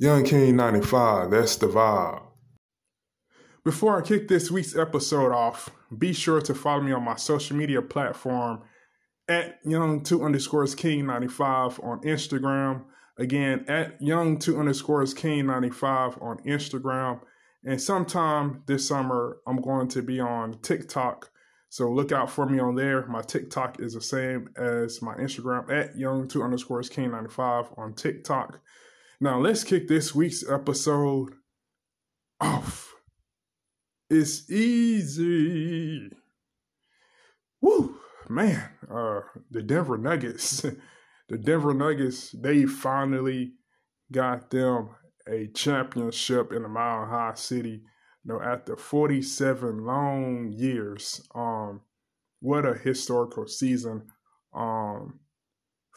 Young King 95, that's the vibe. Before I kick this week's episode off, be sure to follow me on my social media platform at young two underscores king 95 on Instagram. Again, at young two underscores king 95 on Instagram. And sometime this summer, I'm going to be on TikTok. So look out for me on there. My TikTok is the same as my Instagram at young two underscores king 95 on TikTok. Now let's kick this week's episode off. It's easy. Woo, man. Uh, the Denver Nuggets, the Denver Nuggets, they finally got them a championship in the Mile High City. You know, after 47 long years. Um, what a historical season. Um,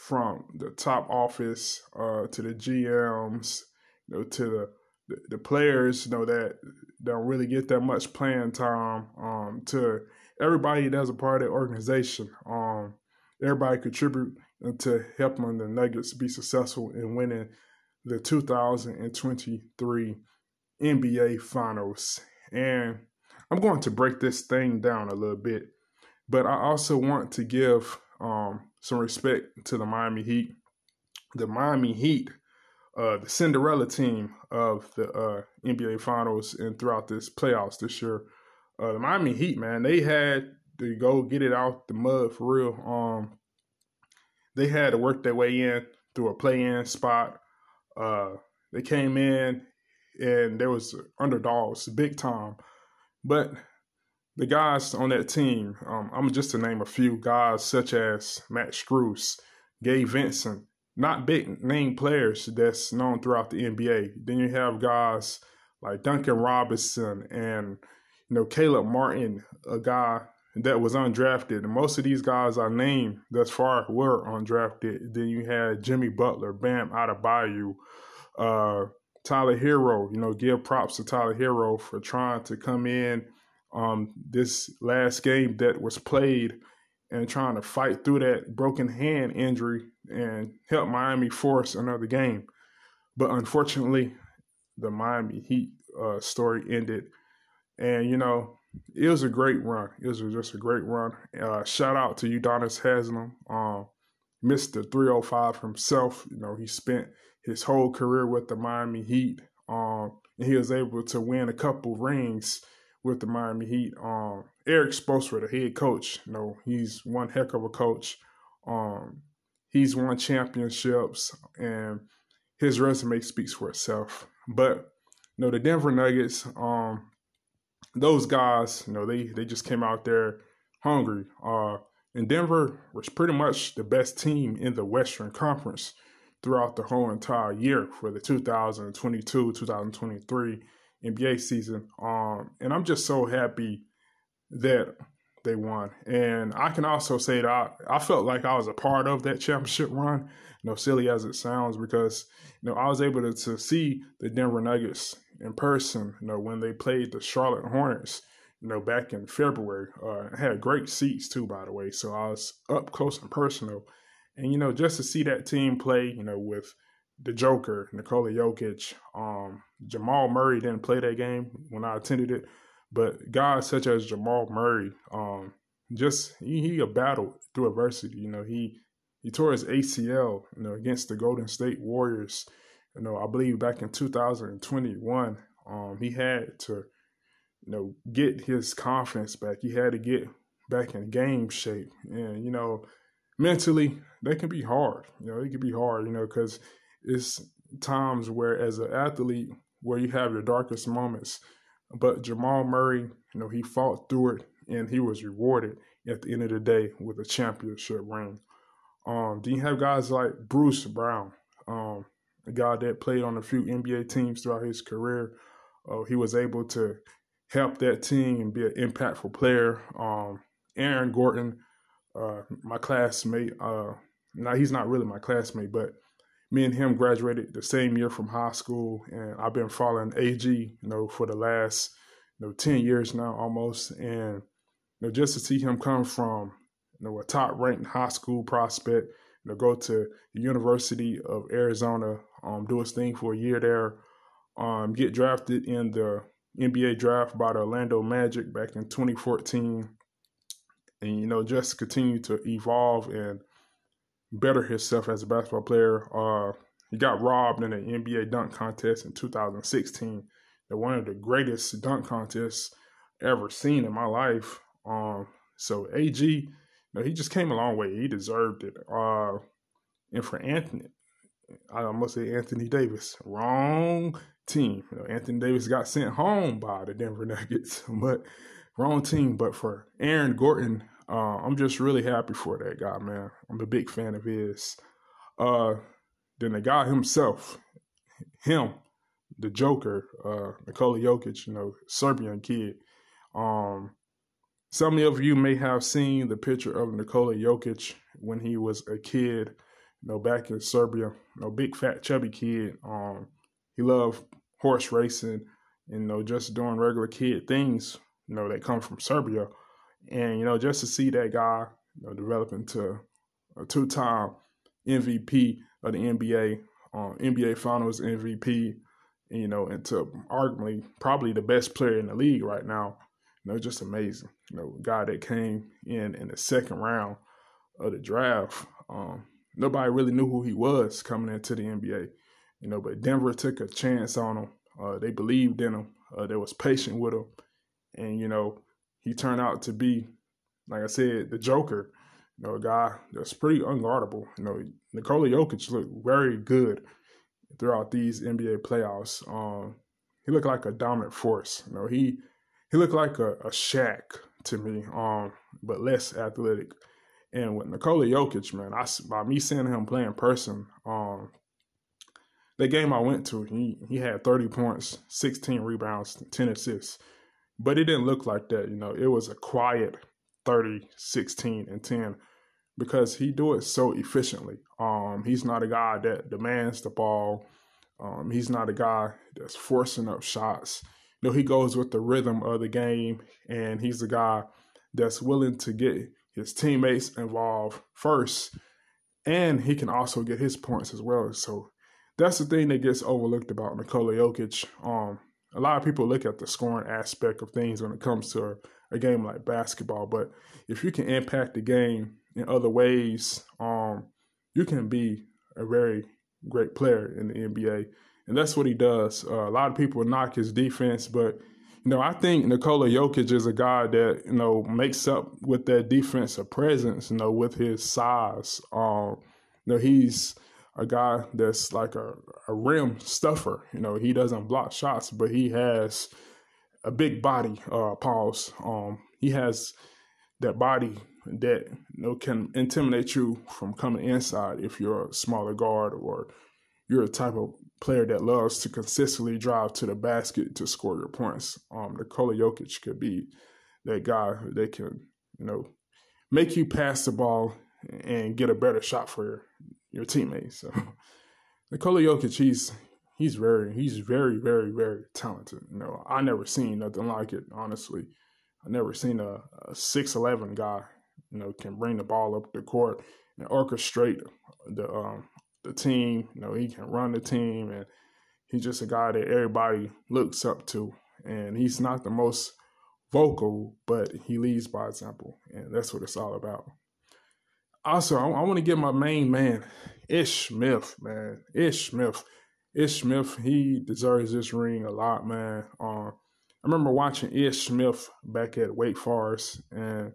from the top office uh, to the GMs, you know, to the, the, players, you know, that don't really get that much playing time, um, to everybody that's a part of the organization. Um, everybody contribute to helping the Nuggets be successful in winning the 2023 NBA Finals. And I'm going to break this thing down a little bit, but I also want to give um, some respect to the Miami Heat. The Miami Heat, uh, the Cinderella team of the uh, NBA Finals and throughout this playoffs this year. Uh, the Miami Heat, man, they had to go get it out the mud for real. Um, they had to work their way in through a play-in spot. Uh, they came in and there was underdogs big time, but the guys on that team, um, I'm just to name a few guys such as Max Strus, Gabe Vincent, not big name players that's known throughout the NBA. Then you have guys like Duncan Robinson and you know Caleb Martin, a guy that was undrafted. And most of these guys I named thus far were undrafted. Then you had Jimmy Butler, Bam Adebayo, uh, Tyler Herro. You know, give props to Tyler Herro for trying to come in um, this last game that was played and trying to fight through that broken hand injury and help Miami force another game. But unfortunately, the Miami Heat uh, story ended. And, you know, it was a great run. It was just a great run. Uh, shout out to Udonis Haslem, um, Mr. 305 himself. You know, he spent his whole career with the Miami Heat. Um, and he was able to win a couple rings with the Miami Heat. Um, Erik Spoelstra, the head coach, you know, he's one heck of a coach. Um, he's won championships, and his resume speaks for itself. But you know, the Denver Nuggets, um, those guys, you know, they they just came out there hungry. Uh, and Denver was pretty much the best team in the Western Conference throughout the whole entire year for the 2022 2023 NBA season. Um, and I'm just so happy that they won. And I can also say that I, I felt like I was a part of that championship run, you know, silly as it sounds, because, you know, I was able to, to see the Denver Nuggets in person, you know, when they played the Charlotte Hornets, you know, back in February. Uh, I had great seats too, by the way. So I was up close and personal. And, you know, just to see that team play, you know, with – the Joker, Nikola Jokic, um, Jamal Murray didn't play that game when I attended it, but guys such as Jamal Murray, um, just he, he battled through adversity. You know, he he tore his ACL, you know, against the Golden State Warriors. You know, I believe back in 2021, um, he had to, you know, get his confidence back. He had to get back in game shape, and you know, mentally, that can be hard. You know, it can be hard. You know, because it's times where as an athlete where you have your darkest moments. But Jamal Murray, you know, he fought through it and he was rewarded at the end of the day with a championship ring. Um, then you have guys like Bruce Brown, um, a guy that played on a few NBA teams throughout his career. Uh, he was able to help that team and be an impactful player. Um, Aaron Gordon, uh, my classmate, uh, now he's not really my classmate, but me and him graduated the same year from high school, and I've been following AG, you know, for the last you know ten years now almost, and you know just to see him come from you know a top ranked high school prospect you know, go to the University of Arizona, um, do his thing for a year there, um, get drafted in the NBA draft by the Orlando Magic back in 2014, and you know just continue to evolve and better himself as a basketball player. Uh, he got robbed in an NBA dunk contest in 2016. That one of the greatest dunk contests ever seen in my life. Um, so AG, you know, he just came a long way. He deserved it. Uh, and for Anthony, I must say Anthony Davis, wrong team. You know, Anthony Davis got sent home by the Denver Nuggets, but wrong team. But for Aaron Gordon, uh, I'm just really happy for that guy, man. I'm a big fan of his. Uh, then the guy himself, him, the Joker, uh, Nikola Jokic, you know, Serbian kid. Um, some of you may have seen the picture of Nikola Jokic when he was a kid, you know, back in Serbia. You know, big fat chubby kid. Um, he loved horse racing, and, you know, just doing regular kid things, you know, that come from Serbia. And, you know, just to see that guy, you know, develop into a two time MVP of the NBA, uh, NBA Finals MVP, you know, into arguably probably the best player in the league right now. You know, just amazing. You know, guy that came in in the second round of the draft. Um, nobody really knew who he was coming into the NBA. You know, but Denver took a chance on him. Uh, they believed in him. Uh, they was patient with him, and you know, he turned out to be, like I said, the Joker you know, a guy that's pretty unguardable. You know, Nikola Jokic looked very good throughout these NBA playoffs. Um, he looked like a dominant force. You know, he he looked like a, a Shaq to me, um, but less athletic. And with Nikola Jokic, man, I by me seeing him play in person, um, the game I went to, he he had 30 points, 16 rebounds, 10 assists. But it didn't look like that, you know. It was a quiet 30, 16, and 10 because he do it so efficiently. Um, he's not a guy that demands the ball. Um, he's not a guy that's forcing up shots. You know, he goes with the rhythm of the game, and he's a guy that's willing to get his teammates involved first, and he can also get his points as well. So that's the thing that gets overlooked about Nikola Jokic. Um, a lot of people look at the scoring aspect of things when it comes to a, game like basketball, but if you can impact the game in other ways, um, you can be a very great player in the NBA. And that's what he does. Uh, a lot of people knock his defense, but you know, I think Nikola Jokic is a guy that you know makes up with that defensive presence. You know, with his size. Um, you know, he's a guy that's like a, a rim stuffer. You know, he doesn't block shots, but he has a big body. Uh, pause. Um, he has that body that you know can intimidate you from coming inside if you're a smaller guard or you're a type of player that loves to consistently drive to the basket to score your points. Um, Nikola Jokic could be that guy that can, you know, make you pass the ball and get a better shot for your, teammates. So Nikola Jokic, he's he's very he's very very very talented. You know, I never seen nothing like it. Honestly, I never seen a, a six eleven guy you know, can bring the ball up the court and orchestrate the um, the team. You know, he can run the team, and he's just a guy that everybody looks up to. And he's not the most vocal, but he leads by example, and that's what it's all about. Also, I, I want to give my main man, Ish Smith, man, Ish Smith. Ish Smith, he deserves this ring a lot, man. Um, I remember watching Ish Smith back at Wake Forest, and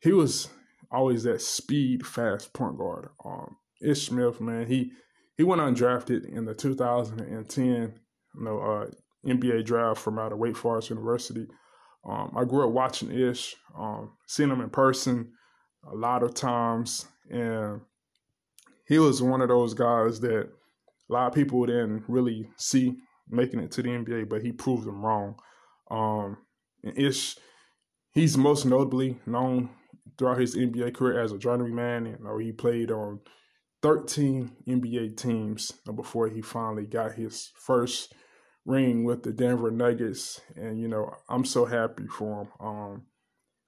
he was always that speed, fast point guard. Um, Ish Smith, man, he he went undrafted in the 2010 you know uh, NBA draft from out of Wake Forest University. Um, I grew up watching Ish, um, seeing him in person a lot of times, and he was one of those guys that a lot of people didn't really see making it to the NBA, but he proved them wrong. Um, and Ish, he's most notably known throughout his NBA career as a journeyman. You know, he played on 13 NBA teams before he finally got his first ring with the Denver Nuggets. And, you know, I'm so happy for him. Um,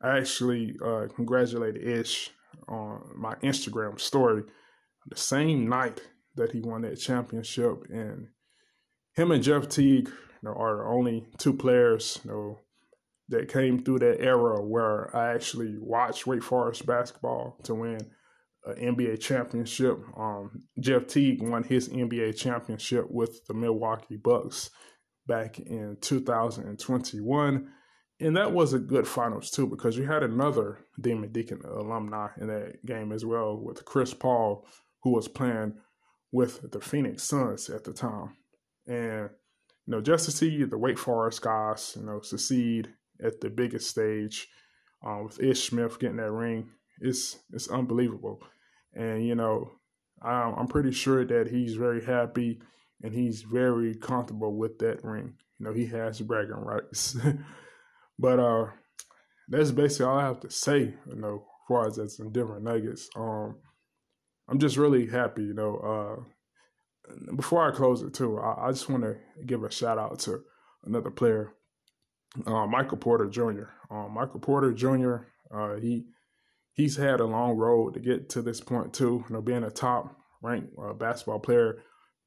I actually uh, congratulated Ish on my Instagram story. the same night that he won that championship. And him and Jeff Teague you know, are the only two players you know, that came through that era where I actually watched Wake Forest basketball to win an NBA championship. Um, Jeff Teague won his NBA championship with the Milwaukee Bucks back in 2021. And that was a good finals too, because you had another Demon Deacon alumni in that game as well with Chris Paul, who was playing with the Phoenix Suns at the time. And, you know, just to see the Wake Forest guys, you know, succeed at the biggest stage um, with Ish Smith getting that ring, it's, it's unbelievable. And, you know, I'm, I'm pretty sure that he's very happy and he's very comfortable with that ring. You know, he has bragging rights. but uh that's basically all I have to say, you know, as far as that's some Denver Nuggets. Um I'm just really happy, you know. Uh before I close it too, I, I just want to give a shout out to another player, uh, Michael Porter Jr. Um, Michael Porter Jr. Uh, he he's had a long road to get to this point too. You know, being a top ranked uh, basketball player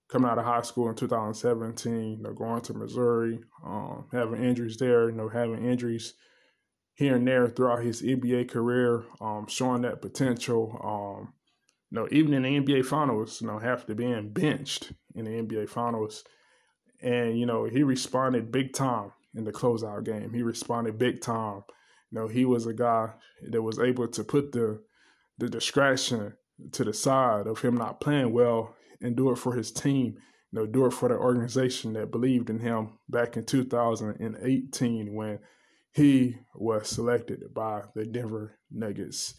coming out of high school in 2017. You know, going to Missouri, um, having injuries there. You know, having injuries here and there throughout his NBA career, um, showing that potential. Um, you know, even in the NBA Finals, you know, after being benched in the NBA Finals, and you know, he responded big time in the closeout game. He responded big time you know, he was a guy that was able to put the the distraction to the side of him not playing well and do it for his team. You know, do it for the organization that believed in him back in 2018 when he was selected by the Denver Nuggets.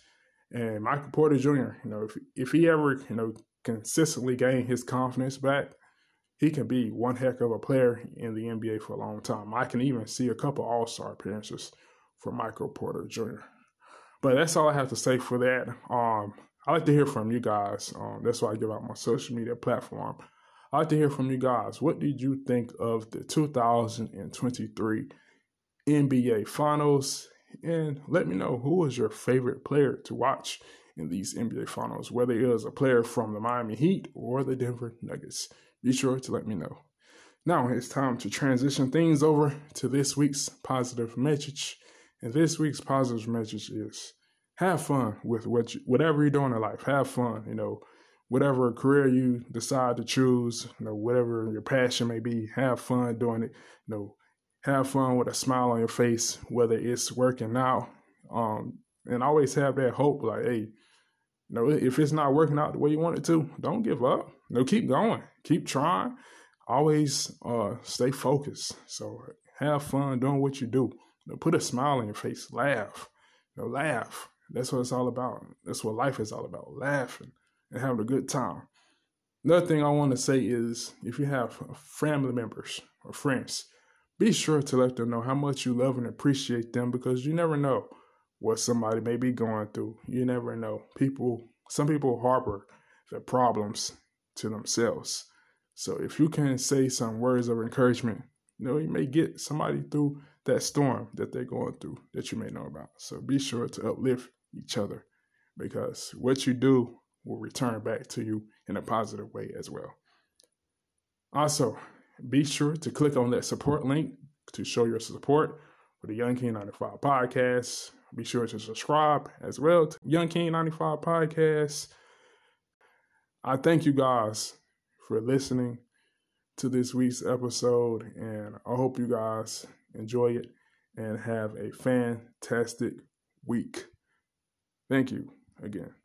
And Michael Porter Jr., you know, if if he ever, you know, consistently gain his confidence back, he can be one heck of a player in the NBA for a long time. I can even see a couple All Star appearances for Michael Porter Jr. But that's all I have to say for that. Um, I like to hear from you guys. Um, that's why I give out my social media platform. I like to hear from you guys. What did you think of the 2023 NBA Finals? And let me know who was your favorite player to watch in these NBA Finals, whether it was a player from the Miami Heat or the Denver Nuggets. Be sure to let me know. Now it's time to transition things over to this week's positive message. And this week's positive message is have fun with what you, whatever you're doing in life. Have fun, you know, whatever career you decide to choose, you know, whatever your passion may be, have fun doing it. You know, have fun with a smile on your face, whether it's working out. Um, and always have that hope, like, hey, you know, if it's not working out the way you want it to, don't give up. You know, keep going, keep trying. Always uh, stay focused. So have fun doing what you do know, put a smile on your face, laugh, you know, laugh. That's what it's all about. That's what life is all about, laughing and having a good time. Another thing I want to say is if you have family members or friends, be sure to let them know how much you love and appreciate them because you never know what somebody may be going through. You never know. People, some people harbor their problems to themselves. So if you can say some words of encouragement, you know, you may get somebody through that storm that they're going through that you may know about. So be sure to uplift each other because what you do will return back to you in a positive way as well. Also, be sure to click on that support link to show your support for the Young King 95 podcast. Be sure to subscribe as well to Young King 95 podcast. I thank you guys for listening to this week's episode, and I hope you guys enjoy it, and have a fantastic week. Thank you again.